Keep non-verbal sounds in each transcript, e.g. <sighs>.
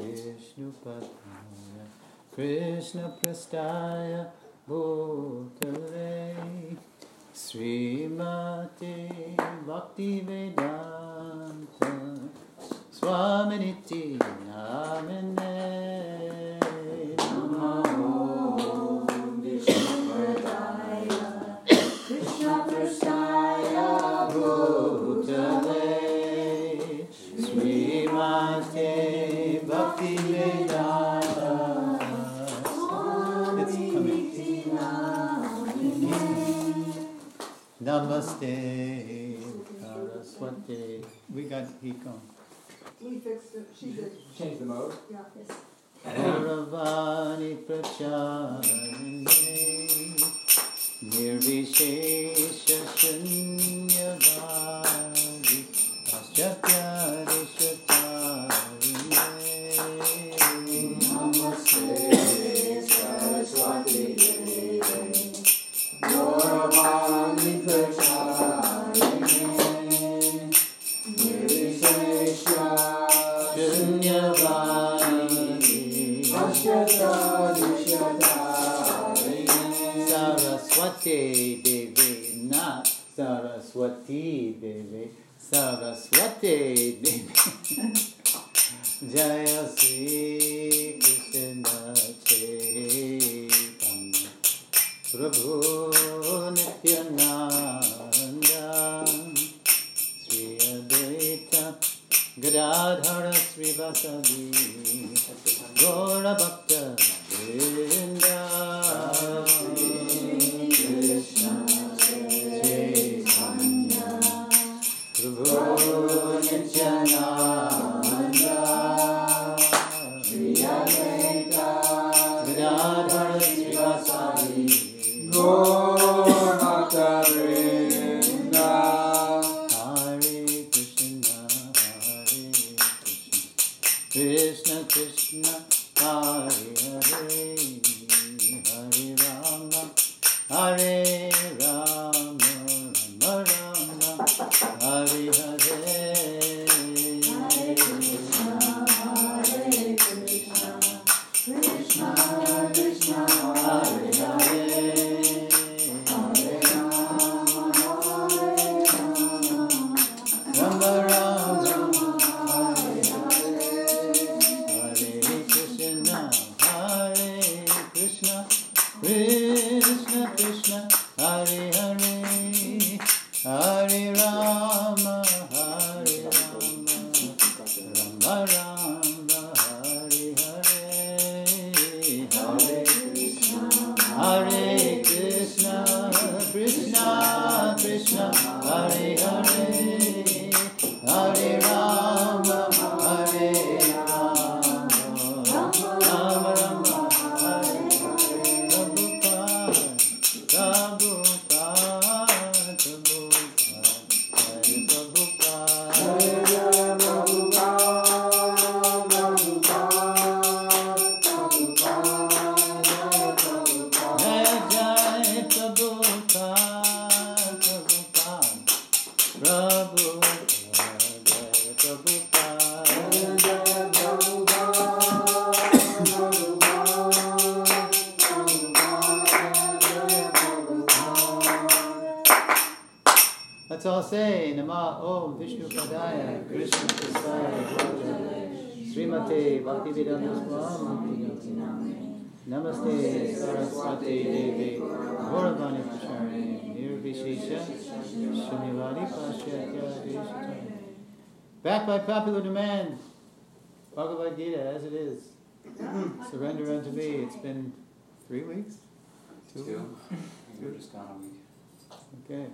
कृष्णपत्माय भूतले श्रीमते Bhaktivedanta भक्तिवेदा नामिने Namaste Saraswati. We got Hiko. We fixed it, she did, Change the mode. yeah. Gauravani Pracharine Nirvishesha Shunyavadi Paschatyarishatarine Saraswati Devi, Saraswati Devi. <laughs> Jaya Sri Krishna Chaitanya. Prabhu Nityananda. Sri Advaita. Gadadhara Sri Vasadi Om Vishnu Padaya Krishna Prasaya Srimate Bhaktivedanta Swami Namaste Saraswati Devi Gauravani Pracharine Nirvishesha Shunyavadi Paschatya Back by popular demand Bhagavad Gita as it is Surrender unto me It's been three weeks? Two? Two. We're just gone a week. Okay.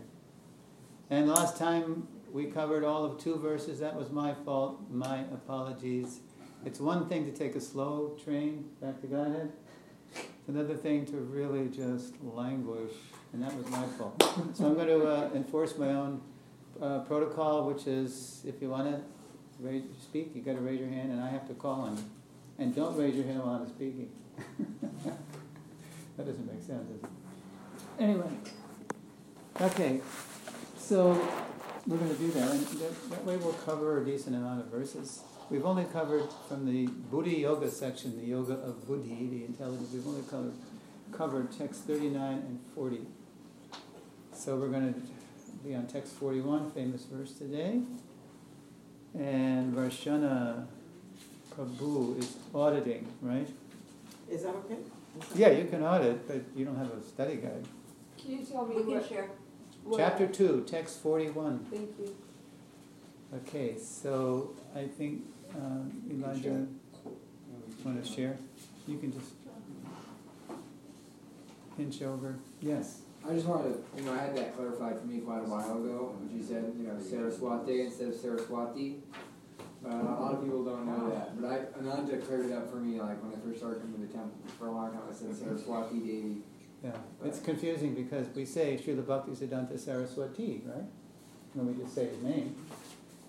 And last time we covered all of two verses. That was my fault. My apologies. It's one thing to take a slow train back to Godhead. It's another thing to really just languish, and that was my fault. So I'm going to uh, enforce my own uh, protocol, which is if you want to raise, speak, you got to raise your hand, and I have to call on you. And don't raise your hand while I'm speaking. <laughs> that doesn't make sense, does it? Anyway, okay, so we're going to do that, and that, that way we'll cover a decent amount of verses. we've only covered from the Buddhi Yoga section, the yoga of Buddhi, the intelligence, we've only covered, covered text 39 and 40. So we're going to be on text 41, famous verse today. And Varshana Prabhu is auditing, right? Is that okay? Yeah, you can audit, but you don't have a study guide. Can you tell me We can what? share. What- Chapter 2, text 41. Thank you. Okay, so I think um, Elijah, want to share? You can just pinch over. Yes. I just wanted to, you know, I had that clarified for me quite a while ago, when you said, you know, Saraswati instead of Saraswati. But a lot of people don't know that. But I, Ananda cleared it up for me, like when I first started coming to the temple. For a long time, I said Saraswati Devi. Yeah, it's confusing because we say Srila Bhaktisiddhanta Saraswati, right? When we just say his name.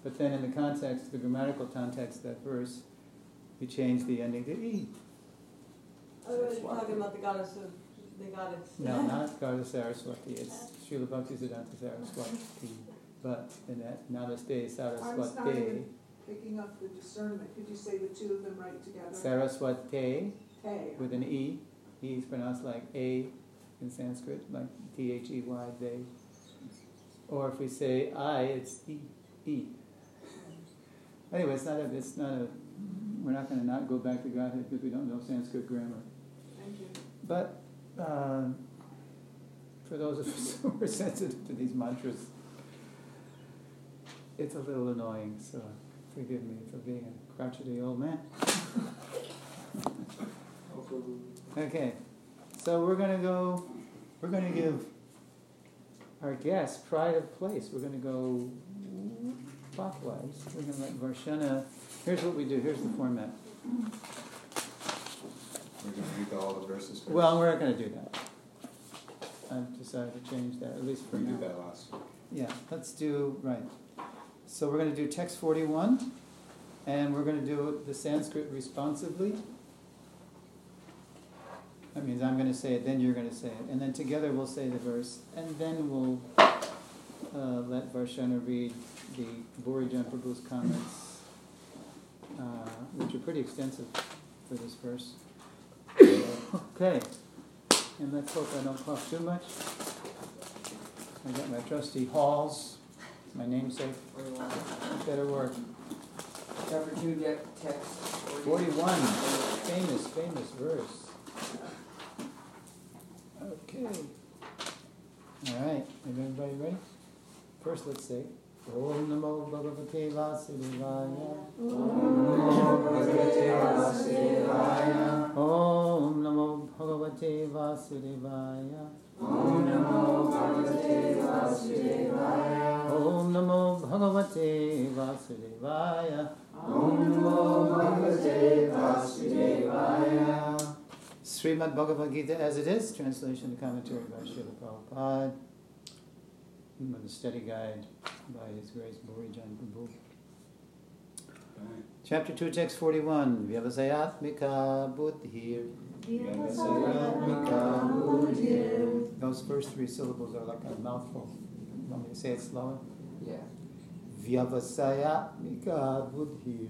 But then in the context, the grammatical context, that verse, we change the ending to E. Oh, you're talking about the goddess of, the goddess. No, <laughs> not Goddess Saraswati, it's Srila Bhaktisiddhanta Saraswati. But in that Namaste Saraswati, sorry. Picking up the discernment, could you say the two of them right together? Saraswati with an E. E is pronounced like A in Sanskrit, like T H E Y, they. Or if we say I, it's E. E. <laughs> Anyway, it's not a, it's not a, we're not going to not go back to Godhead because we don't know Sanskrit grammar. Thank you. But um, for those of <laughs> us who are sensitive to these mantras, it's a little annoying, so forgive me for being a crotchety old man. <laughs> Okay, so we're gonna go, we're gonna give our guest pride of place. We're gonna go clockwise. We're gonna let Varshana, here's what we do, here's the format. We're gonna read all the verses first. Well, we're not gonna do that. I've decided to change that, at least for we now. did that last. Yeah, let's do, right. So we're gonna do text forty-one, and we're gonna do the Sanskrit responsively. That means I'm gonna say it, then you're gonna say it, and then together we'll say the verse, and then we'll uh, let Varshana read the Bhurijana Prabhu's comments, uh, which are pretty extensive for this verse. Okay, and let's hope I don't cough too much. I got my trusty halls, my namesake, better work. Chapter two, get text. Forty-one, famous, famous verse. Okay. All right, is everybody ready? First, let's say, Om Namo Bhagavate Vasudevaya. Om Namo Bhagavate Vasudevaya. Om Namo Bhagavate Vasudevaya. Srimad Bhagavad Gita as it is, translation and commentary by Srila Prabhupada, with a study guide by His Grace Bhurijana Prabhu. Chapter 2, text 41, Vyavasayatmika Buddhir. Those first three syllables are like a mouthful. Want me to say it slower? Yeah. Vyavasayatmika Buddhir.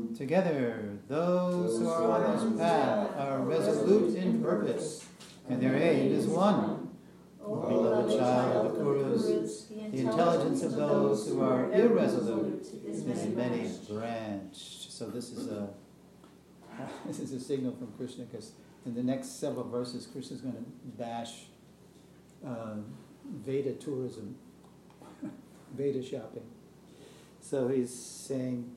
Together, those who are on this path are resolute in purpose, and their aim is one. O beloved child of the Kurus, the intelligence of those who are irresolute is many branched. So this is a <laughs> this is a signal from Krishna because in the next several verses, Krishna is going to bash uh, Veda tourism, <laughs> Veda shopping. So he's saying,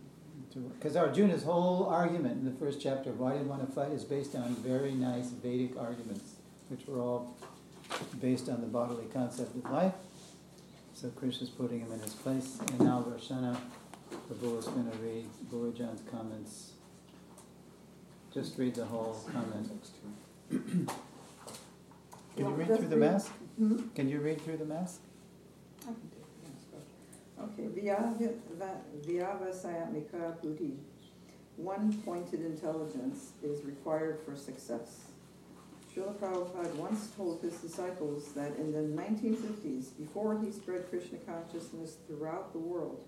because Arjuna's whole argument in the first chapter of why he didn't want to fight is based on very nice Vedic arguments, which were all based on the bodily concept of life. So Krishna's putting him in his place, and now Varshana Prabhu is going to read Bhurijana's comments. Just read the whole comment. Can you read through the read- mask? Hmm? Can you read through the mask? I can do it, yes, okay. Vyava- Vyavasayamika Buddhi. One pointed intelligence is required for success. Srila Prabhupada once told his disciples that in the 1950s, before he spread Krishna consciousness throughout the world,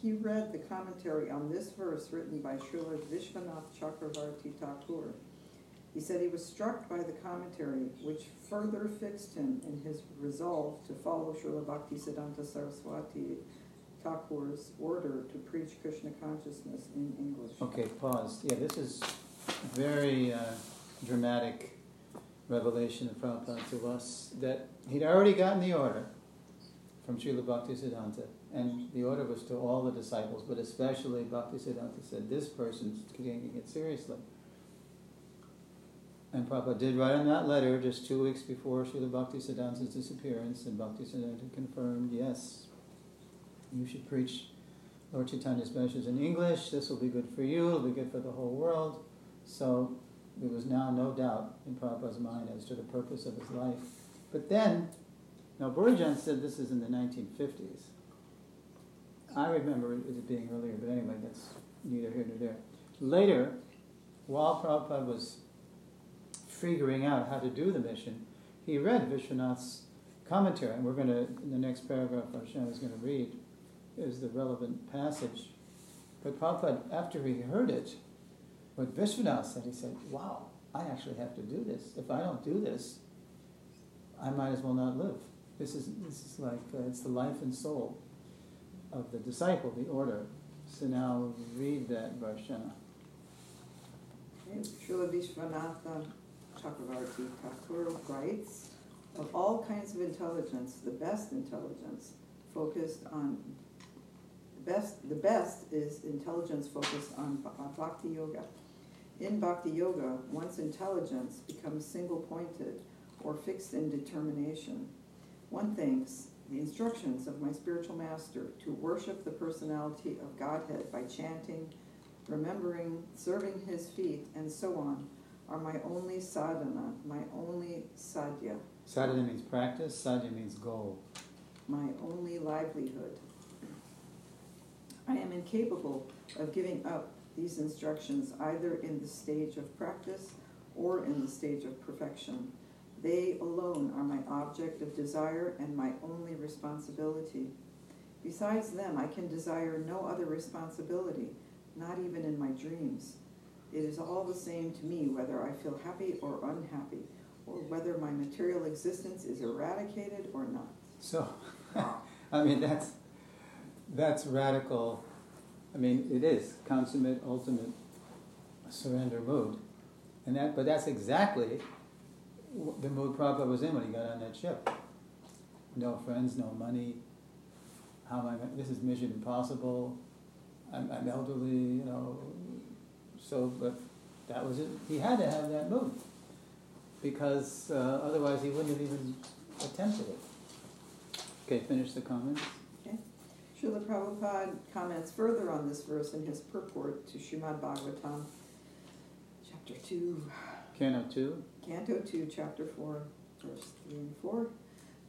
he read the commentary on this verse written by Srila Vishwanath Chakravarti Thakur. He said he was struck by the commentary, which further fixed him in his resolve to follow Srila Bhaktisiddhanta Saraswati Thakur's order to preach Krishna consciousness in English. Okay, pause. Yeah, this is a very uh, dramatic revelation of Prabhupada to us that he'd already gotten the order from Srila Bhaktisiddhanta, and the order was to all the disciples, but especially Bhaktisiddhanta said, this person's taking it seriously. And Prabhupada did write in that letter just two weeks before Srila Bhaktisiddhanta's disappearance, and Bhaktisiddhanta confirmed, yes, you should preach Lord Chaitanya's messages in English. This will be good for you. It'll be good for the whole world. So there was now no doubt in Prabhupada's mind as to the purpose of his life. But then, now Bhurijana said this is in the 1950s. I remember it being earlier, but anyway, that's neither here nor there. Later, while Prabhupada was figuring out how to do the mission, he read Vishwanath's commentary, and we're going to, in the next paragraph, Arshan is going to read, is the relevant passage. But Prabhupada, after he heard it, what Vishwanath said, he said, wow, I actually have to do this. If I don't do this, I might as well not live. This is, this is like, uh, it's the life and soul of the disciple, the order. So now read that, Varshana. Srila Vishwanatha Chakravarti Thakur writes, of all kinds of intelligence, the best intelligence focused on best the best is intelligence focused on on bhakti yoga. In bhakti yoga, one's intelligence becomes single pointed or fixed in determination. One thinks the instructions of my spiritual master to worship the personality of Godhead by chanting, remembering, serving his feet, and so on are my only sadhana, my only sadhya, Sadhana means practice, sadhya means goal. my only livelihood. I am incapable of giving up these instructions either in the stage of practice or in the stage of perfection. They alone are my object of desire and my only responsibility. Besides them, I can desire no other responsibility, not even in my dreams. It is all the same to me whether I feel happy or unhappy, or whether my material existence is eradicated or not. So, <laughs> I mean, that's that's radical. I mean, it is consummate, ultimate surrender mood, and that. But that's exactly the mood Prabhupada was in when he got on that ship. No friends, no money. How am I? This is mission impossible. I'm, I'm elderly, you know. So, but that was it. He had to have that mood because uh, otherwise he wouldn't have even attempted it. Okay, finish the comments. Srila Prabhupada comments further on this verse in his purport to Srimad Bhagavatam, chapter 2, Canto 2. Canto 2, chapter 4, verse 3 and 4.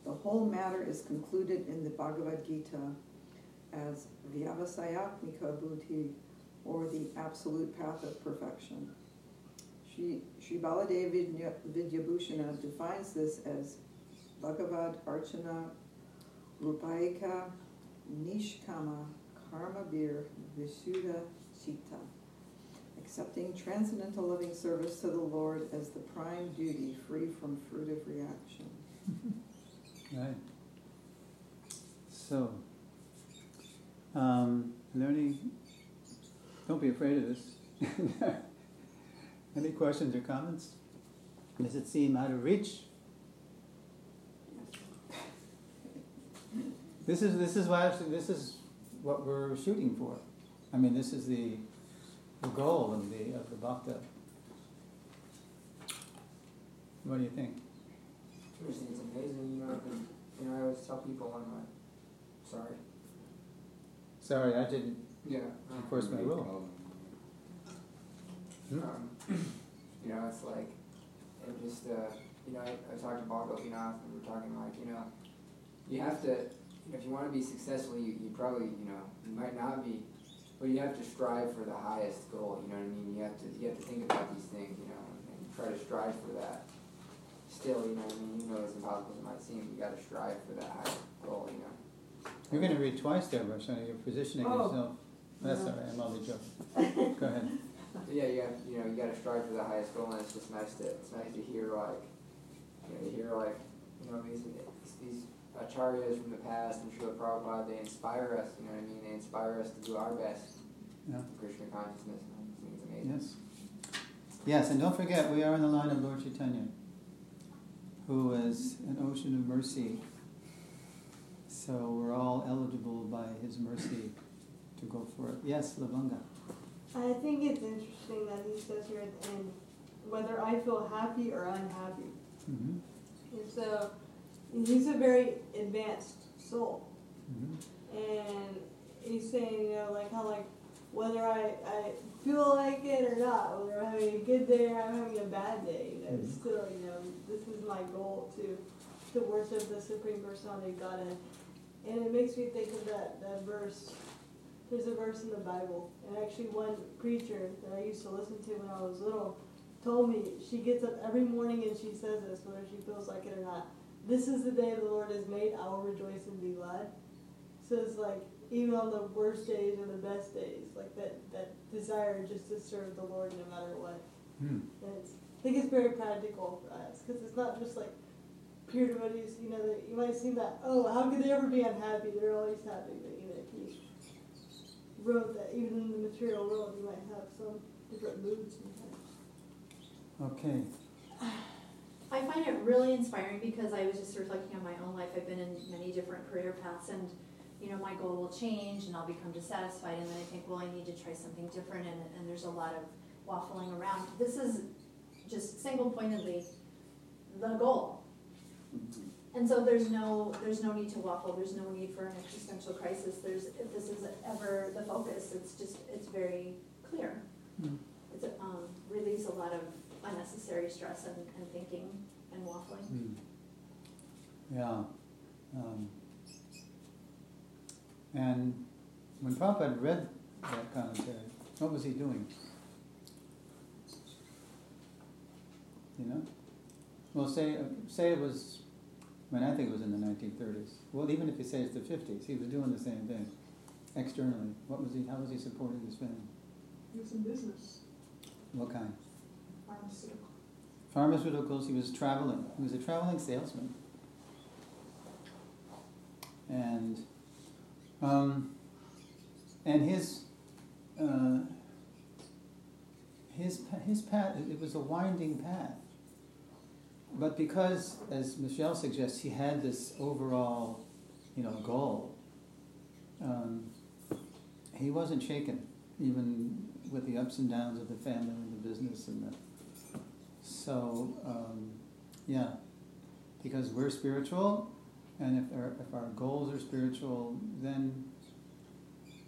The whole matter is concluded in the Bhagavad Gita as Vyavasayatmika Buddhi, or the absolute path of perfection. Baladev Vidya- Vidyabhushana defines this as Bhagavad Archana Rupaika Nishkama Karma Bir Visuddha Chitta, accepting transcendental loving service to the Lord as the prime duty, free from fruitive reaction. <laughs> Right. So, um, any? Don't be afraid of this. <laughs> any questions or comments? Does it seem out of reach? This is this is why this is what we're shooting for. I mean, this is the the goal of the of the bhakta. What do you think? Seriously, it's amazing, you know, you know, I always tell people, I'm like, sorry. Sorry, I didn't Yeah. Enforce my will. Hmm? Um, <clears throat> you know, it's like, it just, uh, you know, I, I talked to Bongo, you know, and we were talking like, you know, you have to, you know, if you wanna be successful, you, you probably, you know, you might not be, but you have to strive for the highest goal, you know what I mean? You have to, you have to think about these things, you know, and try to strive for that. Still, you know what I mean, You know it's impossible as it might seem, you gotta strive for that highest goal, you know? You're gonna read twice there, Roshana, you're positioning Oh. yourself. That's Yeah. all right, I'm only joking. <laughs> Go ahead. But yeah, you have, you know, you gotta strive for the highest goal, and it's just nice to, it's nice to hear like, you know, to hear like, you know, these, these acharyas from the past and Srila Prabhupada, they inspire us, you know what I mean, they inspire us to do our best Yeah. in Krishna consciousness, and I just it's amazing. Yes. Yes, and don't forget, we are in the line of Lord Chaitanya, who is an ocean of mercy. So we're all eligible by his mercy to go for it. Yes, Lavanga. I think it's interesting that he says here at the end, whether I feel happy or unhappy. Mm-hmm. And so, he's a very advanced soul. Mm-hmm. And he's saying, you know, like how like whether I, I feel like it or not, whether I'm having a good day or I'm having a bad day, you know, Mhm. still, you know, this is my goal to to worship the Supreme Personality of Godhead. And it makes me think of that, that verse. There's a verse in the Bible, and actually one preacher that I used to listen to when I was little told me she gets up every morning and she says this, whether she feels like it or not. This is the day the Lord has made. I will rejoice and be glad. So it's like even on the worst days or the best days, like that that desire just to serve the Lord no matter what. Hmm. And it's, I think it's very practical for us because it's not just like pure devotees. You know, that you might seem that oh, how could they ever be unhappy? They're always happy. But you know, if you wrote that even in the material world, you might have some different moods sometimes. Okay. <sighs> <sighs> I find it really inspiring because I was just reflecting on my own life. I've been in many different career paths and, you know, my goal will change and I'll become dissatisfied and then I think, well, I need to try something different and, and there's a lot of waffling around. This is just single-pointedly the goal. And so there's no, there's no need to waffle, there's no need for an existential crisis, there's, if this is ever the focus, it's just, it's very clear. Hmm. It's, um, relieves a lot of unnecessary stress and, and thinking and waffling. Hmm. Yeah. Um, and when Prabhupada read that commentary, what was he doing? You know? Well, say, say it was, I mean, I think it was in the 1930s. Well, even if you say it's the 50s, he was doing the same thing externally. What was he, how was he supporting his family? He was in business, What kind? Pharmaceutical. Pharmaceuticals, he was traveling. He was a traveling salesman. And um, and his uh, his his path it was a winding path. But because, as Michelle suggests, he had this overall, you know, goal. Um, he wasn't shaken, even with the ups and downs of the family and the business and the so, um, yeah, because we're spiritual, and if our, if our goals are spiritual, then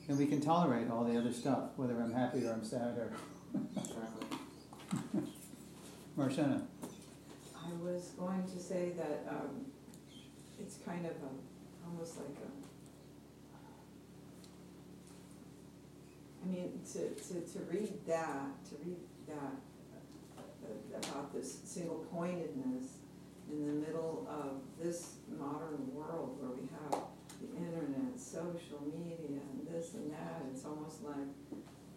then we can tolerate all the other stuff, whether I'm happy or I'm sad or. <laughs> Marshana. I was going to say that, um, it's kind of a, almost like a, I mean, to, to, to read that, to read that, Uh, about this single pointedness in the middle of this modern world where we have the internet, social media, and this and that, it's almost like,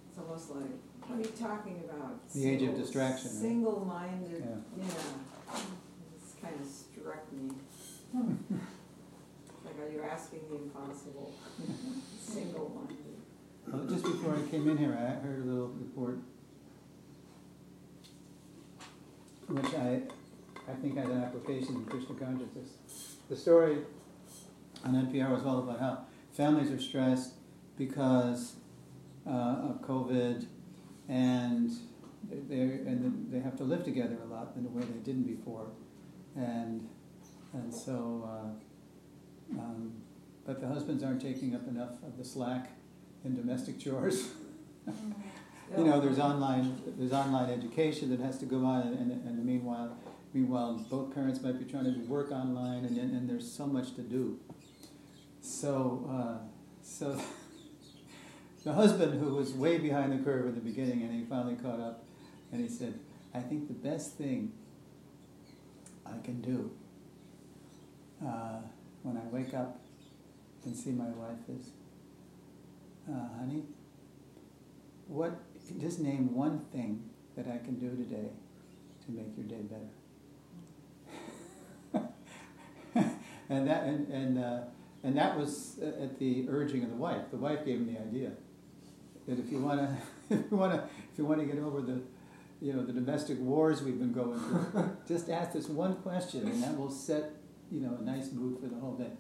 it's almost like, what are you talking about? The age of distraction. Single-minded, Yeah. yeah, it's kind of struck me. <laughs> Like, are you asking the impossible? <laughs> Single-minded. Well, just before I came in here, I heard a little report, which I, I think has an application in Krishna consciousness. The story on NPR was all about how families are stressed because uh, of COVID, and they and they have to live together a lot in a way they didn't before, and and so. Uh, um, but the husbands aren't taking up enough of the slack in domestic <laughs> chores. You know, there's online there's online education that has to go on, and, and, and meanwhile, meanwhile, both parents might be trying to work online, and and, and there's so much to do. So, uh, so <laughs> the husband who was way behind the curve in the beginning, and he finally caught up, and he said, "I think the best thing I can do uh, when I wake up and see my wife is, uh, honey, what? Just name one thing that I can do today to make your day better." <laughs> and that and and uh, and that was at the urging of the wife. The wife gave him the idea that if you want to, <laughs> if you want to, if you want to get over the, you know, the domestic wars we've been going through, <laughs> just ask this one question, and that will set, you know, a nice mood for the whole day.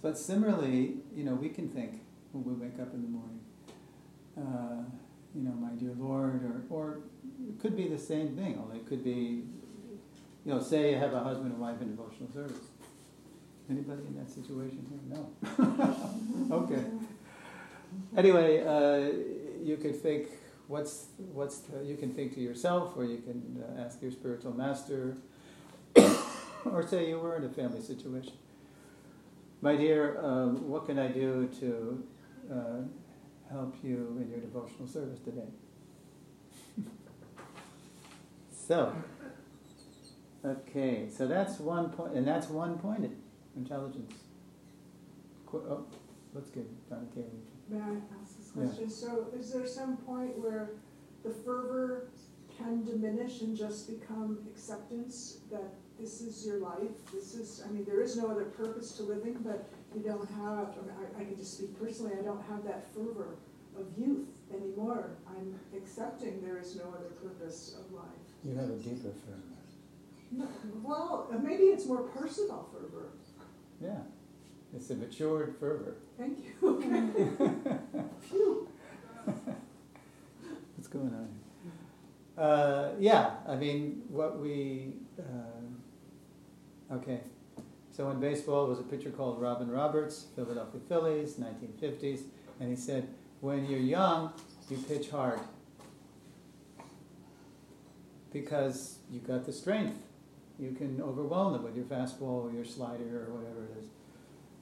But similarly, you know, we can think when we wake up in the morning, uh, you know, my dear Lord, or or it could be the same thing. Only it could be, you know, say you have a husband and wife in devotional service. Anybody in that situation here? No. <laughs> okay. Anyway, uh, you could think, what's what's the, you can think to yourself, or you can uh, ask your spiritual master, <coughs> or say you were in a family situation. My dear, um, what can I do to uh, help you in your devotional service today? <laughs> so, okay, so that's one point, and that's one pointed intelligence. Qu- oh, let's give Donna Kay. May I ask this question? So is there some point where the fervor can diminish and just become acceptance that this is your life? This is, I mean, there is no other purpose to living, but you don't have, I, I, can just speak personally, I don't have that fervor of youth anymore. I'm accepting there is no other purpose of life. You have a deeper fervor. No, well, maybe it's more personal fervor. Yeah, it's a matured fervor. Thank you. <laughs> Phew. <laughs> What's going on? here? Uh, yeah, I mean, what we. Uh, okay, so in baseball there was a pitcher called Robin Roberts, Philadelphia Phillies, 1950s, and he said, when you're young, you pitch hard because you've got the strength. You can overwhelm them with your fastball or your slider or whatever it is.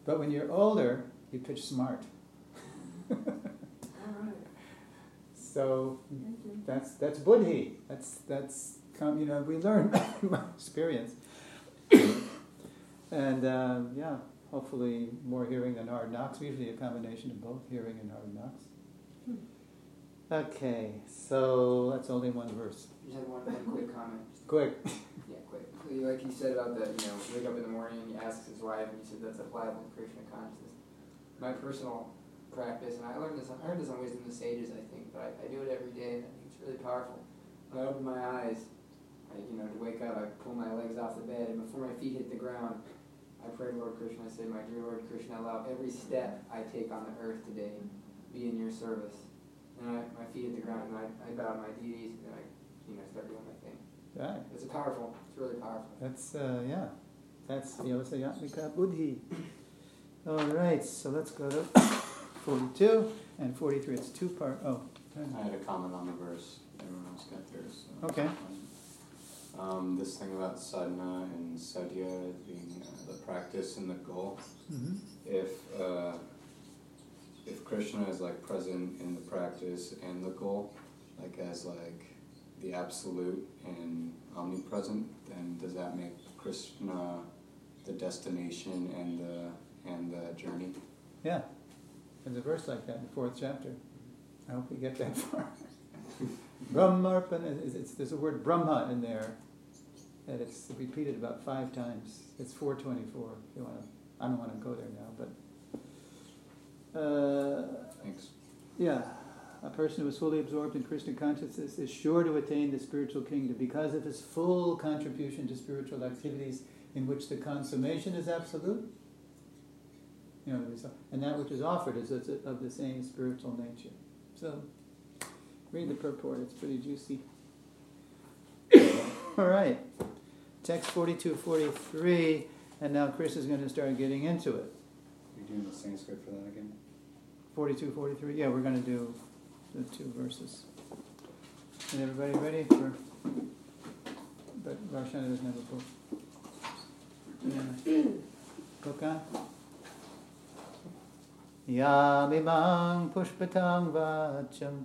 But when you're older, you pitch smart. All right. So that's that's buddhi. That's that's you know we learn <laughs> by experience. And uh, yeah, hopefully more hearing than hard knocks. Usually a combination of both hearing and hard knocks. Okay, so that's only one verse. Just had one, one quick comment. Quick. Yeah, quick. Like you said about the, you know, wake up in the morning and he asks his wife, and he said that's applicable to Krishna consciousness. My personal practice, and I learned this, I heard this on Wisdom of the Sages, I think, but I, I do it every day, and I think it's really powerful. When I open my eyes, I, you know, to wake up, I pull my legs off the bed, and before my feet hit the ground, I pray, Lord Krishna, I say, my dear Lord Krishna, allow every step I take on the earth today be in your service. And I, my feet hit the ground, and I, I bow to my deities, and then I, you know, start doing my thing. Right. It's powerful. It's really powerful. That's uh, yeah. That's the Vyavasayatmika buddhi. All right, so let's go to 42 and 43. It's two part. Oh, I had a comment on the verse. Everyone else got theirs. So Okay. Um, this thing about sadhana and sadhya being uh, the practice and the goal. hmm If uh, if Krishna is like present in the practice and the goal, like as like the absolute and omnipresent, then does that make Krishna the destination and the and the journey? Yeah, there's a verse like that in the fourth chapter. I hope we get that far. <laughs> Brahmarpana, it's, it's, there's a word Brahma in there, and it's repeated about five times. It's 424 if you want to. I don't want to go there now, but. Uh, Thanks. Yeah, a person who is fully absorbed in Krishna consciousness is sure to attain the spiritual kingdom because of his full contribution to spiritual activities in which the consummation is absolute. You know, and that which is offered is is of the same spiritual nature. So, read the purport, it's pretty juicy. <coughs> All right, text 42 43, and now Chris is going to start getting into it. Are you doing the Sanskrit for that again? 42, 43. Yeah, we're going to do the two verses. Is everybody ready for? But Varshana doesn't have a book. Yeah. <coughs> Book on? Yamimang pushpatang vacham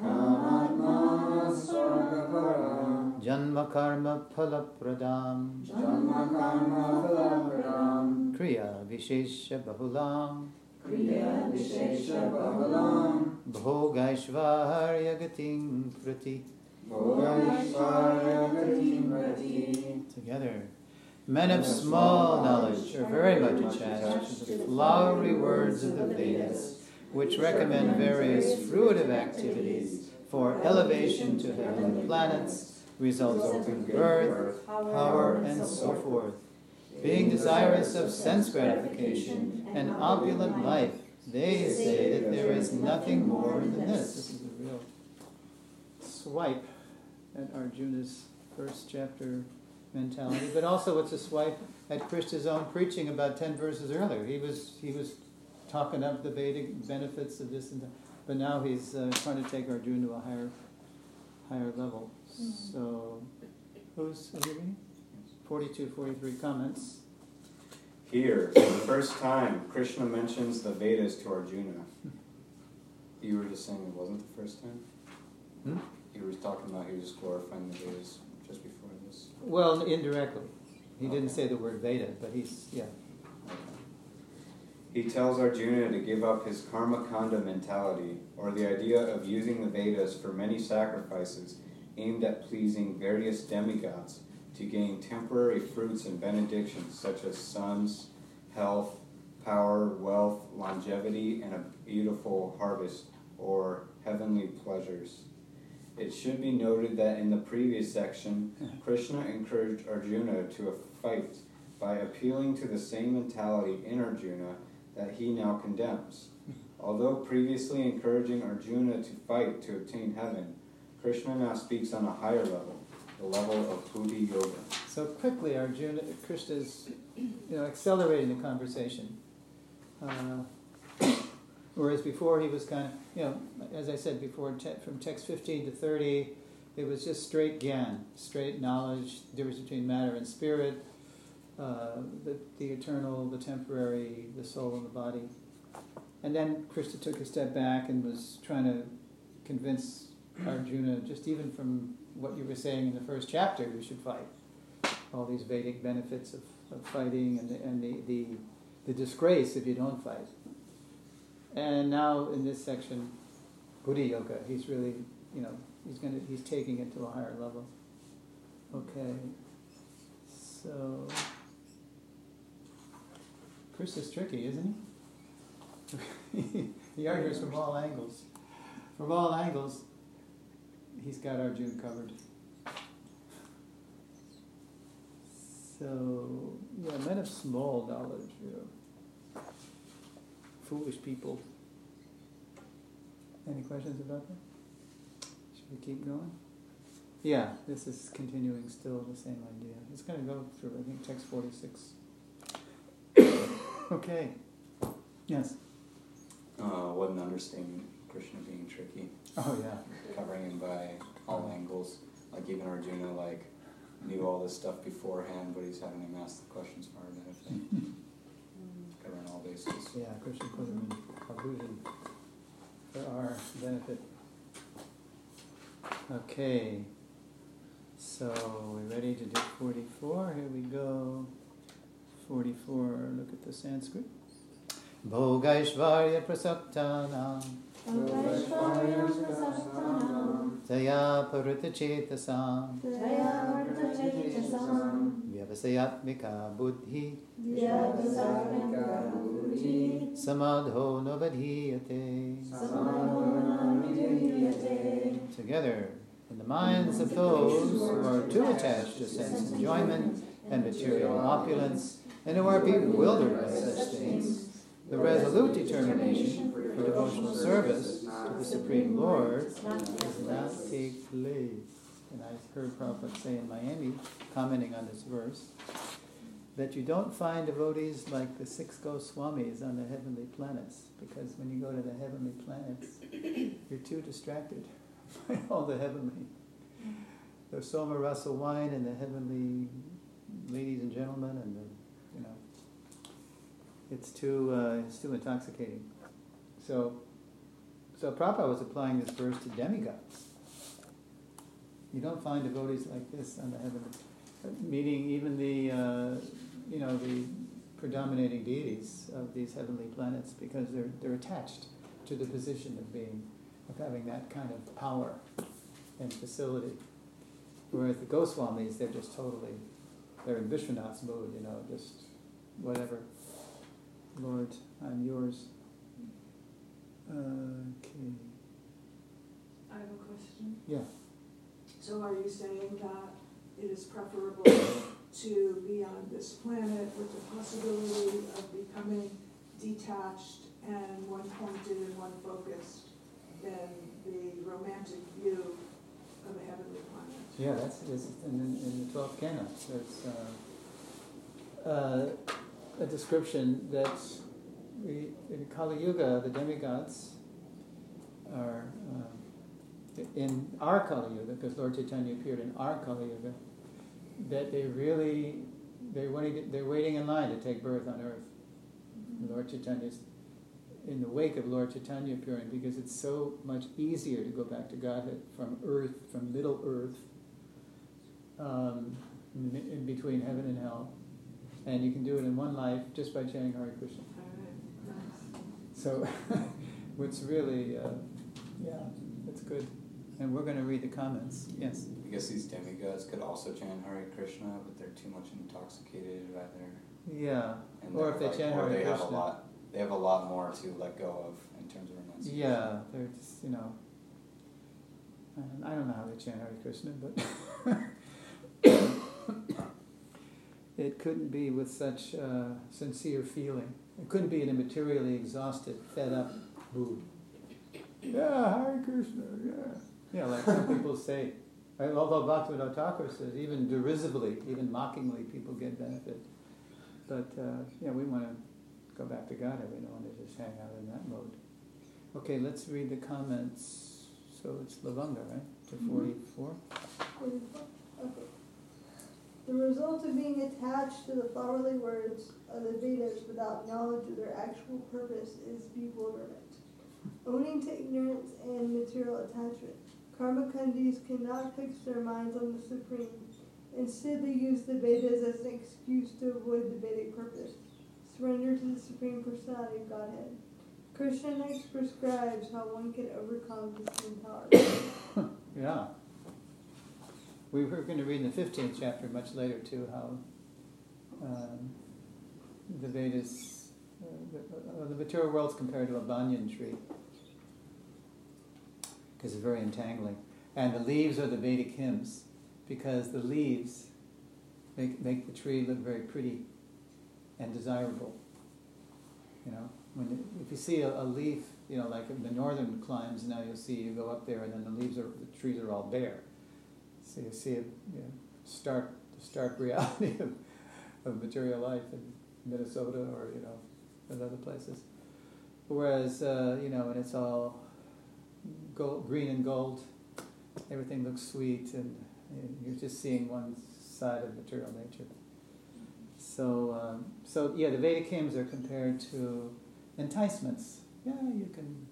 vadarata partha Vedavadaratartha nanyadastiti vadinah Nanyadastiti vadina kamatmanak svargapar- svargapara Kamatmana sargapara janma karma phalapradam Janma karma phalapradam kriya vishesha bahulam Kriya vishesha bhavalam bhogaishvarya gating prati. Bhogaishvarya gatim rati Together. Men of small knowledge are very much attached to the flowery words of the Vedas, which recommend various fruitive activities for elevation to heavenly planets, results of birth, power, and so forth. Being desirous of sense gratification and opulent life, they say that there is nothing more than this. This is a real swipe at Arjuna's first chapter mentality, but also it's a swipe at Krishna's own preaching about ten verses earlier. He was he was talking up the Vedic benefits of this and that, but now he's uh, trying to take Arjuna to a higher higher level. So, who's are reading? 42, 43 comments. Here, for the first time, Krishna mentions the Vedas to Arjuna. You were just saying it wasn't the first time? Hmm? You were talking about he was just glorifying the Vedas just before this. Well, indirectly. He didn't say the word Veda, but he's yeah. He tells Arjuna to give up his karma kanda mentality, or the idea of using the Vedas for many sacrifices aimed at pleasing various demigods to gain temporary fruits and benedictions such as sons, health, power, wealth, longevity, and a beautiful harvest, or heavenly pleasures. It should be noted that in the previous section, Krishna encouraged Arjuna to a fight by appealing to the same mentality in Arjuna that he now condemns. Although previously encouraging Arjuna to fight to obtain heaven, Krishna now speaks on a higher level, the level of Buddhi Yoga. So quickly, Arjuna, Krishna's, you know, accelerating the conversation. Uh, whereas before he was kind of, you know, as I said before, te- from text 15 to 30, it was just straight gyan, straight knowledge, difference between matter and spirit, uh, the, the eternal, the temporary, the soul and the body. And then Krishna took a step back and was trying to convince Arjuna, just even from what you were saying in the first chapter, you should fight. All these Vedic benefits of, of fighting and, the, and the, the, the disgrace if you don't fight. And now in this section, Buddhi Yoga, he's really, you know, he's gonna he's taking it to a higher level. Okay. So Chris is tricky, isn't he? <laughs> he argues from all angles. From all angles, he's got our Arjuna covered. So, yeah, men of small knowledge, you know. Foolish people. Any questions about that? Should we keep going? Yeah, this is continuing still the same idea. It's going to go through, I think, text 46. Okay. Yes. Uh, wasn't understanding Krishna being tricky, Oh, yeah. covering him by all angles. Like even Arjuna, like knew all this stuff beforehand, but he's having him ask the questions for our benefit, covering all bases. Yeah, Krishna in illusion for our benefit. Okay, so we're ready to do 44? Here we go. 44, look at the Sanskrit. Bhogaishvarya prasaptanam Vaishvarya prasattanam taya paritachetasam Jaya Vartachetasam vyavasayatmika buddhi Vyavasarvika Buddhi samadho navadhiyate. Samadhona Vidhyate Together. in the minds of those who are too attached to sense enjoyment and material opulence, and who are bewildered by such things, the resolute determination for devotional service to the Supreme Lord does not take place. And I heard Prabhupada say in Miami, commenting on this verse, that you don't find devotees like the six Goswamis on the heavenly planets, because when you go to the heavenly planets, you're too distracted <laughs> by all the heavenly. The Soma Rasa wine and the heavenly ladies and gentlemen, and the, it's too uh, it's too intoxicating. So, so Prabhupada was applying this verse to demigods. You don't find devotees like this on the heavenly, meeting even the uh, you know the predominating deities of these heavenly planets because they're they're attached to the position of being of having that kind of power and facility. Whereas the Goswamis, they're just totally they're in Vishwanath's mode, you know, just whatever. Lord, I'm yours. Okay. I have a question. Yeah. So are you saying that it is preferable <coughs> to be on this planet with the possibility of becoming detached and one-pointed and one-focused than the romantic view of a heavenly planet? Yeah, that's, is in, in the twelfth canto. There's uh, uh, a description that we, in Kali Yuga, the demigods are uh, in our Kali Yuga, because Lord Chaitanya appeared in our Kali Yuga, that they really they're waiting, they're waiting in line to take birth on earth. Lord Chaitanya's in the wake of Lord Chaitanya appearing because it's so much easier to go back to Godhead from earth, from middle earth, um, in between heaven and hell. And you can do it in one life just by chanting Hare Krishna. So, <laughs> it's really, uh, yeah, it's good. And we're going to read the comments. Yes. I guess these demigods could also chant Hare Krishna, but they're too much intoxicated by their. Yeah. And Or if they like- chant Hare they have a lot. They have a lot more to let go of in terms of renunciation. Yeah, they're just, you know, I don't know how they chant Hare Krishna, but <laughs> it couldn't be with such uh, sincere feeling. It couldn't be in a materially exhausted, fed up mood. Yeah, Hare Krishna, yeah. Yeah, like some people say. Right? Although Bhaktivinoda Thakur says, even derisively, even mockingly, people get benefit. But uh, yeah, we want to go back to God. We don't want to just hang out in that mode. Okay, let's read the comments. So it's Lavanga, right? To 44. Okay. The result of being attached to the flowery words of the Vedas without knowledge of their actual purpose is bewilderment. Owning to ignorance and material attachment, karma-kandis cannot fix their minds on the Supreme. Instead, they use the Vedas as an excuse to avoid the Vedic purpose. Surrender to the Supreme Personality of Godhead. Krishna next prescribes how one can overcome this <coughs> mentality. Yeah. We were going to read in the 15th chapter much later, too, how um, the Vedas, uh, the, uh, the material world's compared to a banyan tree because it's very entangling. And the leaves are the Vedic hymns because the leaves make, make the tree look very pretty and desirable. You know, when you, if you see a, a leaf, you know, like in the northern climes now, you'll see you go up there and then the leaves are the trees are all bare. So you see a you know, stark stark <laughs> reality of, of material life in Minnesota or you know in other places. Whereas uh, you know, when it's all gold, green and gold, everything looks sweet, and, and you're just seeing one side of material nature. So, um, so yeah, the Vedic hymns are compared to enticements. Yeah, you can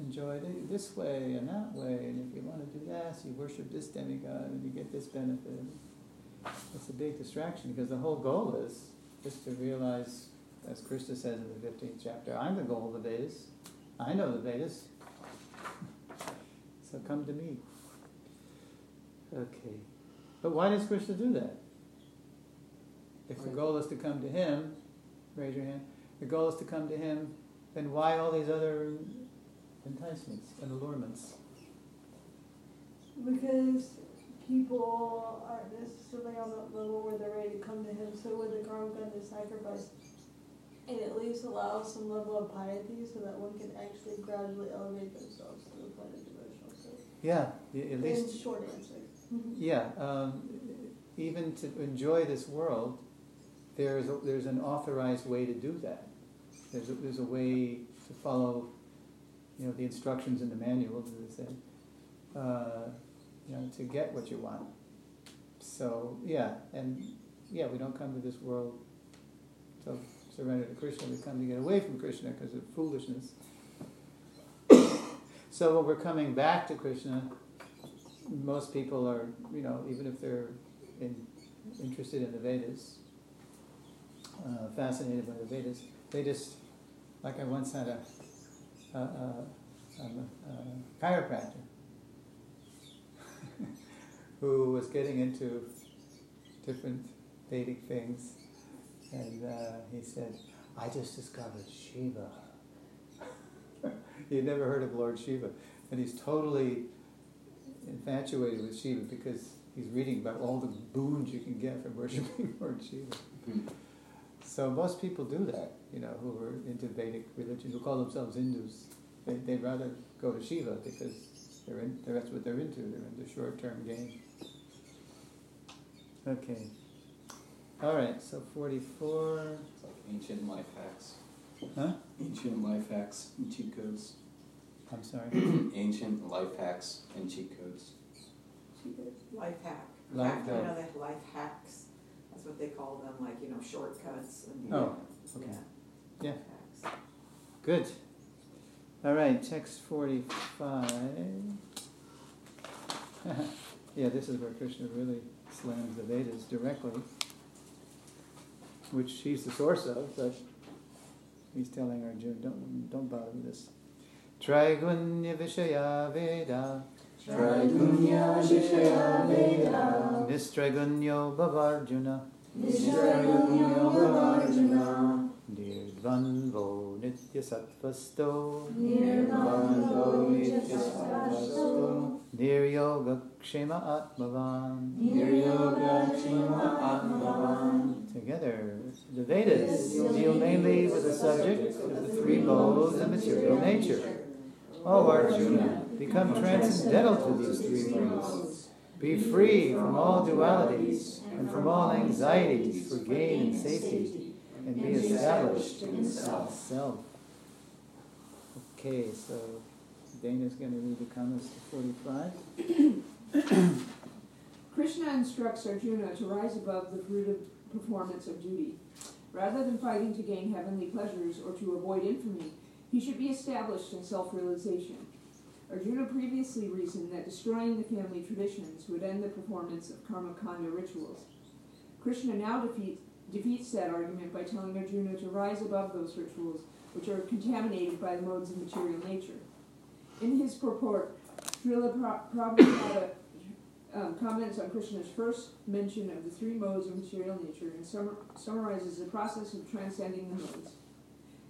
enjoy this way and that way, and if you want to do this, you worship this demigod and you get this benefit. It's a big distraction because the whole goal is just to realize, as Krishna says in the 15th chapter, I'm the goal of the Vedas. I know the Vedas. So come to me. Okay. But why does Krishna do that? If the goal is to come to him, raise your hand. The goal is to come to him, then why all these other enticements and allurements? because people aren't necessarily on that level where they're ready to come to Him. So when the karma gun is sacrificed, it at least allows some level of piety so that one can actually gradually elevate themselves to the point of devotional. Yeah, at In least, short answer. yeah, um, even to enjoy this world, there's, a- there's an authorized way to do that. There's a, there's a way to follow, you know, the instructions in the manual, say, uh, you know, to get what you want. So, yeah, and, yeah, we don't come to this world to surrender to Krishna, we come to get away from Krishna because of foolishness. <coughs> so when we're coming back to Krishna, most people are, you know, even if they're in, interested in the Vedas, uh, fascinated by the Vedas, they just, like I once had a, a, a, chiropractor <laughs> who was getting into different Vedic things, and uh, he said, I just discovered Shiva. <laughs> he had never heard of Lord Shiva, and he's totally infatuated with Shiva because he's reading about all the boons you can get from worshiping <laughs> Lord Shiva. So most people do that, you know, who are into Vedic religion, who call themselves Hindus. They, they'd rather go to Shiva because they're in, that's what they're into. They're into short-term gain. Okay. All right. So forty-four. It's like ancient life hacks. Huh? Ancient life hacks and cheat codes. I'm sorry. <clears throat> ancient life hacks and cheat codes. Life hack. Life Hack, You know, they life hacks, that's what they call them, like, you know, shortcuts and. Oh, okay. Yeah. Yeah. Hacks. Good. All right. Text forty-five. <laughs> yeah, this is where Krishna really slams the Vedas directly, which he's the source of, but he's telling Arjuna, don't don't bother with this. Traigunya Vishaya Veda Traigunya Vishaya Veda. Nistragunyo Bhavarjuna Nishrayunyo Bhavarjuna. Nirdvanvo Nitya Sattvasto Nirvano Nityasattvasto. Niryoga Kshema Atmavan Niryoga Kshema Atmavan. Together, the Vedas deal mainly with the subject of the three modes of material nature. O Arjuna, become transcendental to these three modes. Be free from all dualities and from all anxieties for gain and safety, and be established in self. Okay, so Dana's going to read the comments to 45. <coughs> Krishna instructs Arjuna to rise above the fruitive performance of duty. Rather than fighting to gain heavenly pleasures or to avoid infamy, he should be established in self realization. Arjuna previously reasoned that destroying the family traditions would end the performance of karma kanda rituals. Krishna now defeat, defeats that argument by telling Arjuna to rise above those rituals which are contaminated by the modes of material nature. In his purport, Srila Pra- Prabhupada um, comments on Krishna's first mention of the three modes of material nature and summa- summarizes the process of transcending the modes.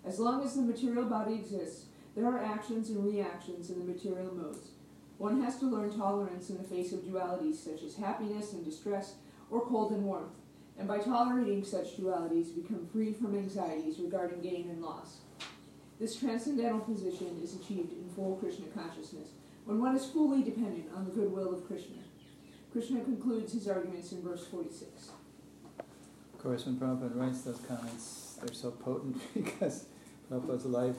As long as the material body exists, there are actions and reactions in the material modes. One has to learn tolerance in the face of dualities such as happiness and distress, or cold and warmth, and by tolerating such dualities, become free from anxieties regarding gain and loss. This transcendental position is achieved in full Krishna consciousness, when one is fully dependent on the goodwill of Krishna. Krishna concludes his arguments in verse 46. Of course, when Prabhupada writes those comments, they're so potent <laughs> because Prabhupada's life,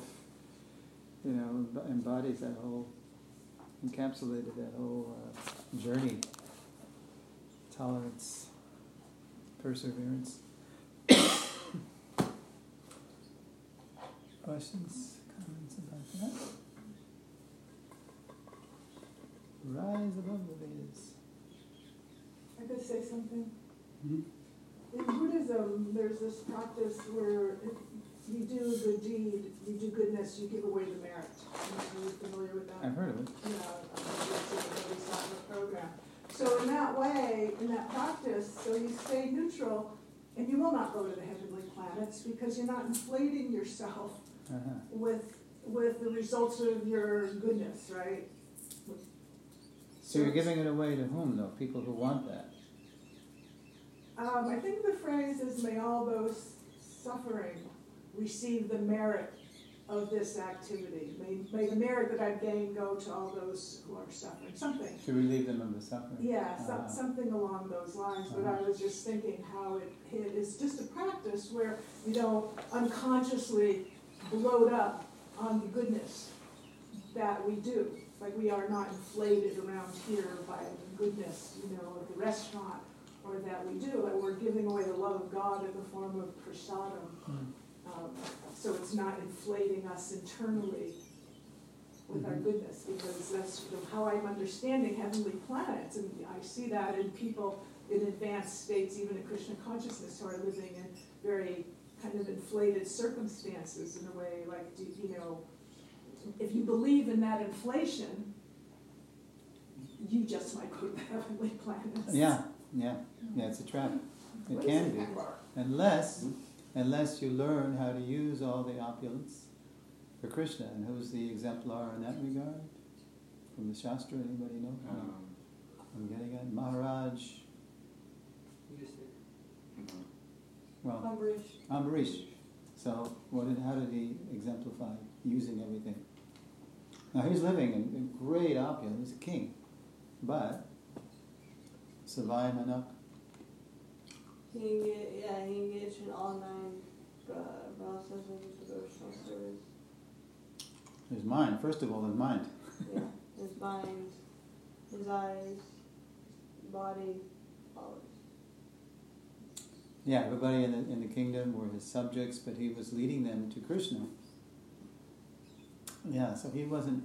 you know, embodies that whole, encapsulated that whole uh, journey. Tolerance, perseverance. <coughs> Questions, comments about that? Rise above the Vedas. I could say something. In Buddhism, there's this practice where if you do a good deed, you do goodness, you give away the merit. Are you familiar with that? I've heard of it. you know, it's in the program. So in that way, in that practice, so you stay neutral, and you will not go to the heavenly planets because you're not inflating yourself Uh-huh. with with the results of your goodness, right? So you're giving it away to whom, though? People who want that. Um, I think the phrase is, may all those suffering receive the merit of this activity. May, may the merit that I've gained go to all those who are suffering, something. To relieve them of the suffering. Yeah, some, Ah. something along those lines, but I Uh-huh. was just thinking how it, it is just a practice where you don't unconsciously bloat up on the goodness that we do. Like we are not inflated around here by the goodness, you know, of the restaurant, or that we do, like we're giving away the love of God in the form of prasadam. Hmm. Um, so it's not inflating us internally with our Mhm. goodness, because that's the- how I'm understanding heavenly planets, and I see that in people in advanced states, even in Krishna consciousness, who are living in very kind of inflated circumstances in a way, like, do, you know, if you believe in that inflation, you just might go to heavenly planets. Yeah, yeah, yeah, it's a trap. It What can is be. it? Unless, unless you learn how to use all the opulence for Krishna. And who's the exemplar in that regard? From the Shastra, anybody know? Um, I'm getting it. Maharaj, You just did. mhm. well, Ambarish. Ambarish. So, what did, how did he exemplify using everything? Now, he's living in, in great opulence. He's a king. But, Savai Manak, He engaged, yeah, he engaged in all nine uh, processes of devotional service. his mind, first of all, his mind. Yeah, his mind, his eyes, body, all of it. Yeah, everybody in the, in the kingdom were his subjects, but he was leading them to Krishna. Yeah, so he wasn't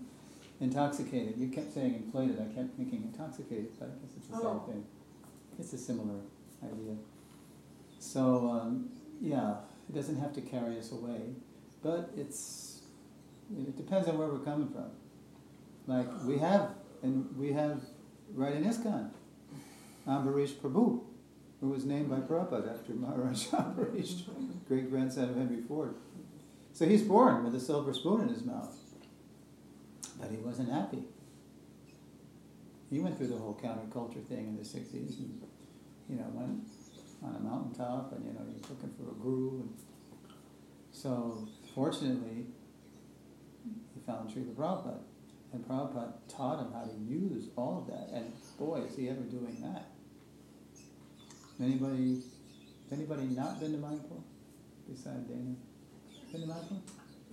intoxicated. You kept saying inflated. I kept thinking intoxicated, but I guess it's the Oh. same thing. It's a similar idea. So, um, yeah, it doesn't have to carry us away, but it's it depends on where we're coming from. Like we have, and we have right in ISKCON, Ambarish Prabhu, who was named by Prabhupada after Maharaj <laughs> Ambarish, great grandson of Henry Ford. So he's born with a silver spoon in his mouth, but he wasn't happy. He went through the whole counterculture thing in the '60s, and you know went on a mountaintop, and you know he was looking for a guru, and so fortunately he found Srila Prabhupada, and Prabhupada taught him how to use all of that, and boy, is he ever doing that. Anybody, has anybody not been to Mayapur besides Dana? Been to Mayapur?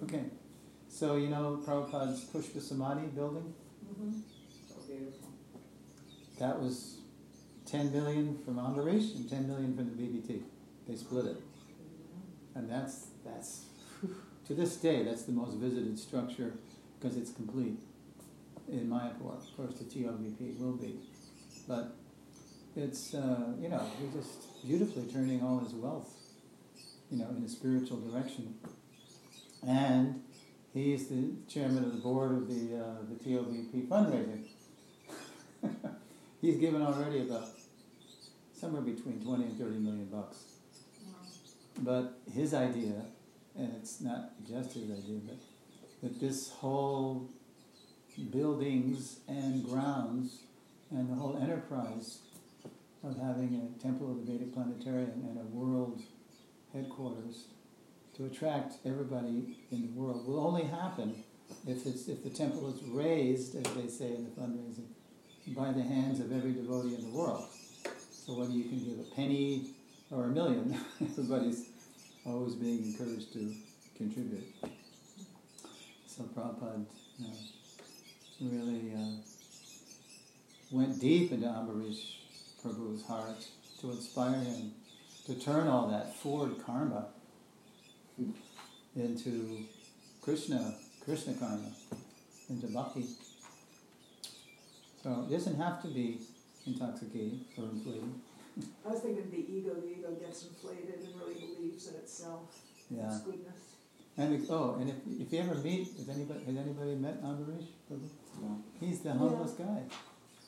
Okay, so you know Prabhupada's Pushpa Samadhi building? Mm-hmm. So beautiful. That was 10 million from Ambarish and 10 million from the BBT. They split it. And that's, that's to this day, that's the most visited structure because it's complete in Mayapur. Of course, the TOVP will be. But it's, uh, you know, he's just beautifully turning all his wealth, you know, in a spiritual direction. And he's the chairman of the board of the, uh, the TOVP fundraising. <laughs> He's given already about somewhere between 20 and 30 million bucks. But his idea, and it's not just his idea, but that this whole buildings and grounds and the whole enterprise of having a temple of the Vedic planetarium and a world headquarters to attract everybody in the world will only happen if it's if the temple is raised, as they say in the fundraising, by the hands of every devotee in the world. So whether you can give a penny or a million, <laughs> everybody's always being encouraged to contribute. So Prabhupada you know, really uh, went deep into Ambarish Prabhu's heart to inspire him to turn all that Ford karma into Krishna, Krishna karma, into bhakti. So it doesn't have to be intoxicating or inflated. I was thinking the ego, the ego gets inflated and really believes in itself, Yeah. its goodness. And we, oh, and if, if you ever meet, has anybody has anybody met Ambarish? Prabhu? No. He's the humblest guy.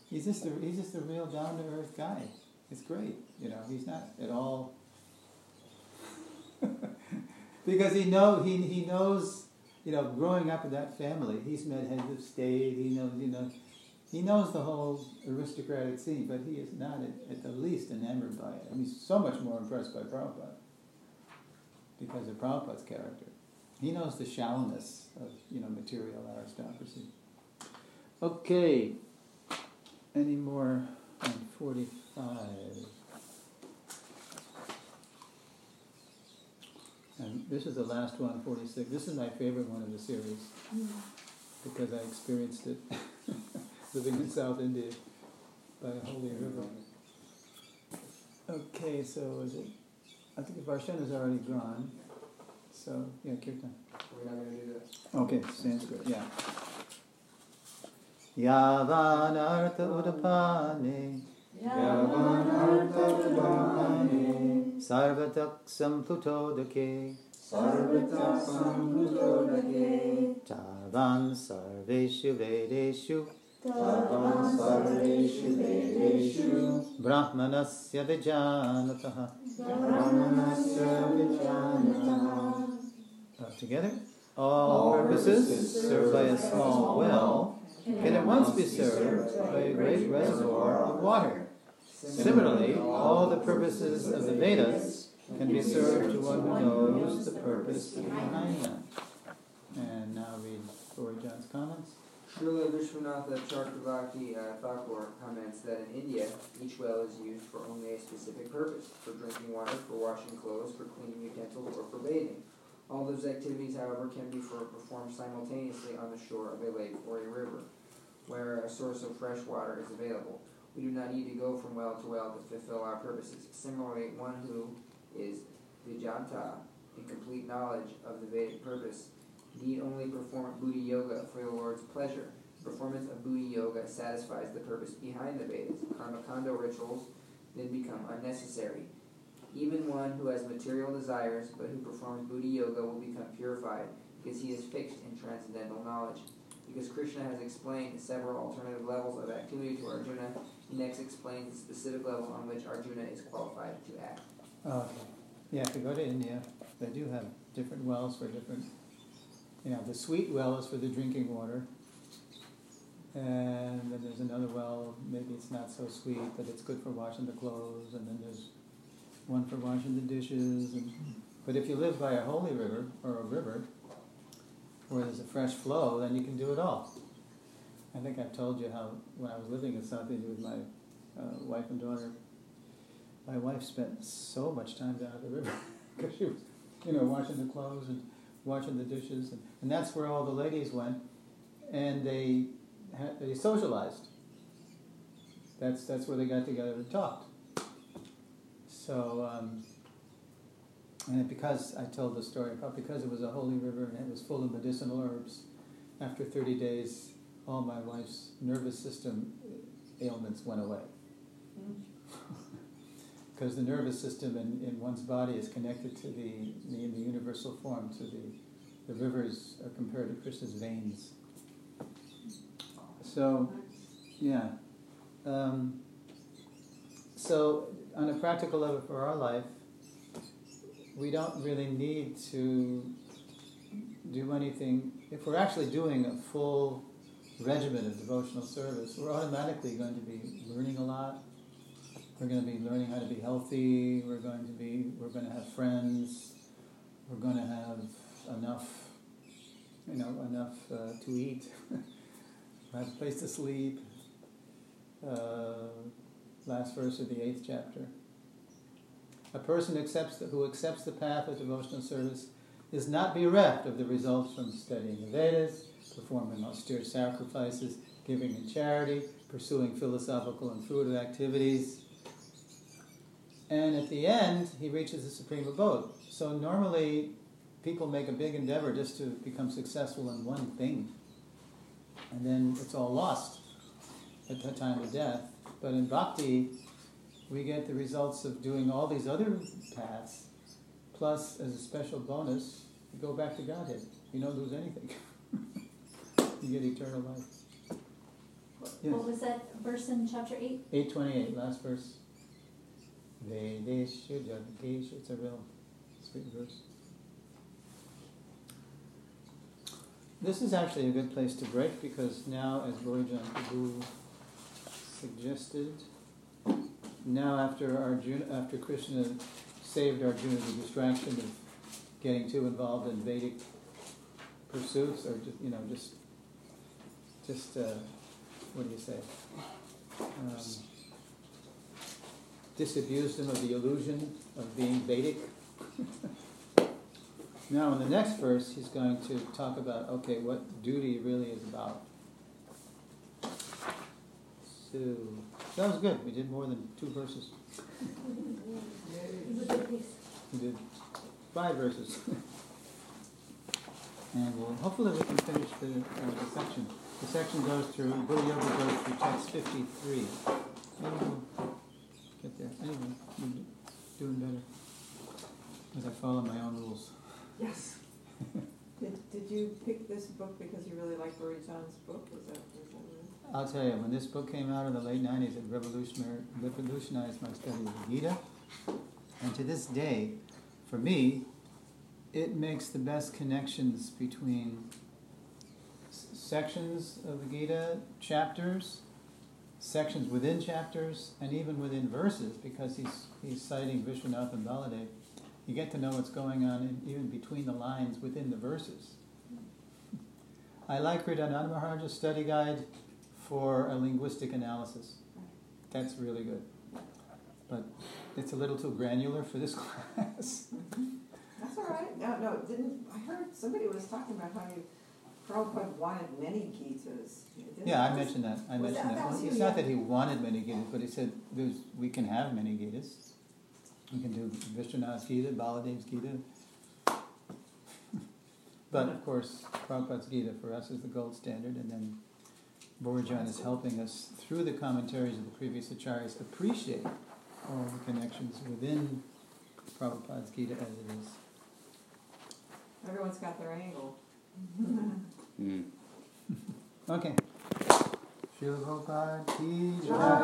He's just a he's just a real down to earth guy. It's great, you know. He's not at all <laughs> because he know he he knows you know growing up in that family. He's met heads of state. He knows you know he knows the whole aristocratic scene, but he is not at, at the least enamored by it. I mean, he's so much more impressed by Prabhupada because of Prabhupada's character. He knows the shallowness of you know material aristocracy. Okay, any more on forty-five? And this is the last one, 46. This is my favorite one of the series mm. because I experienced it <laughs> living in South India by a holy river. Okay, so is it? I think the Varshan is already gone. So, yeah, Kirtan. We're not gonna do this. Okay, Sanskrit, yeah. Yavanartha udapane Yavanartha-udapane sarvatak samplutodake Sarvata samplutodake tavan sarveshu vedeshu Tavan sarveshu vedeshu brahmanasya vijanataha. Brahmanasya vijanataha Uh, together? All purposes served by a small well can at once be served by a great reservoir of water. Similarly, all the purposes of the Vedas can be served to one who knows the purpose behind them. And now read Lord John's comments. Srila Vishwanatha Chakravarti uh, Thakur comments that in India, each well is used for only a specific purpose for drinking water, for washing clothes, for cleaning utensils, or for bathing. All those activities, however, can be for, performed simultaneously on the shore of a lake or a river, where a source of fresh water is available. We do not need to go from well to well to fulfill our purposes. Similarly, one who is Vijanta, in complete knowledge of the Vedic purpose, need only perform Buddhi Yoga for the Lord's pleasure. The Performance of Buddhi Yoga satisfies the purpose behind the Vedas. Karmakanda rituals then become unnecessary. Even one who has material desires but who performs Buddhi Yoga will become purified because he is fixed in transcendental knowledge. Because Krishna has explained several alternative levels of activity to Arjuna, he next explains the specific level on which Arjuna is qualified to act. Okay. Yeah, if you go to India, they do have different wells for different, you know, the sweet well is for the drinking water. And then there's another well, maybe it's not so sweet, but it's good for washing the clothes. And then there's one for washing the dishes. And, but if you live by a holy river or a river where there's a fresh flow, then you can do it all. I think I've told you how when I was living in South India with my uh, wife and daughter, my wife spent so much time down at the river <laughs> because she was, you know, washing the clothes and washing the dishes, and, and that's where all the ladies went, and they had, they socialized. That's that's where they got together and talked. So, um, and because I told the story about because it was a holy river and it was full of medicinal herbs, after thirty days, all my wife's nervous system ailments went away <laughs> because the nervous system in, in one's body is connected to the, the in the universal form to the the rivers are compared to Krishna's veins. So, yeah. Um, so on a practical level for our life, we don't really need to do anything. If we're actually doing a full regimen of devotional service, we're automatically going to be learning a lot we're going to be learning how to be healthy. We're going to be. We're going to have friends. We're going to have enough, you know, enough uh, to eat. <laughs> have a place to sleep. Uh, last verse of the eighth chapter. A person accepts the, who accepts the path of devotional service is not bereft of the results from studying the Vedas, performing austere sacrifices, giving in charity, pursuing philosophical and fruitive activities and at the end, he reaches the supreme abode. So normally, people make a big endeavor just to become successful in one thing, and then it's all lost at the time of death. But in bhakti, we get the results of doing all these other paths, plus as a special bonus, you go back to Godhead. You don't lose anything. <laughs> you get eternal life. Yes. What was that verse in chapter 8? 828, last verse. Vedeshu. It's a real sweet verse. this is actually a good place to break because now, as Bhurijana Prabhu suggested, now after Arjuna, after Krishna saved Arjuna the distraction of getting too involved in Vedic pursuits, or just you know just just uh, what do you say? Um, disabused him of the illusion of being Vedic. <laughs> now, in the next verse, he's going to talk about okay, what duty really is about. So that was good. We did more than two verses. <laughs> We did five verses. <laughs> and we'll, hopefully we can finish the, uh, the section. The section goes through, Buddhi Yoga goes through text 53. Maybe we'll get there. Anyway, we're doing better. As I follow my own rules. Yes. <laughs> Did, did you pick this book because you really like Bhurijana's book? Was that, was that right? I'll tell you, when this book came out in the late 90s, it revolutionary, revolutionized my study of the Gita. And to this day, for me, it makes the best connections between s- sections of the Gita, chapters, sections within chapters, and even within verses, because he's, he's citing Vishwanath and Baladev. You get to know what's going on in, even between the lines within the verses. I like Hridayananda Maharaj's study guide for a linguistic analysis. That's really good. But it's a little too granular for this <laughs> class. That's all right. No, no, didn't, I heard somebody was talking about how you, Prabhupada wanted many Gitas. Yeah, I mentioned that. I mentioned that- that. Well, it's not that he wanted many Gitas, but he said there's, we can have many Gitas. We can do Vishwanath's Gita, Baladev's Gita. <laughs> but of course, Prabhupada's Gita for us is the gold standard, and then Bhurijana is helping us through the commentaries of the previous acharyas appreciate all the connections within Prabhupada's Gita as it is. Everyone's got their angle. Mm. <laughs> Okay. Srila Prabhupada ki Jai. jai.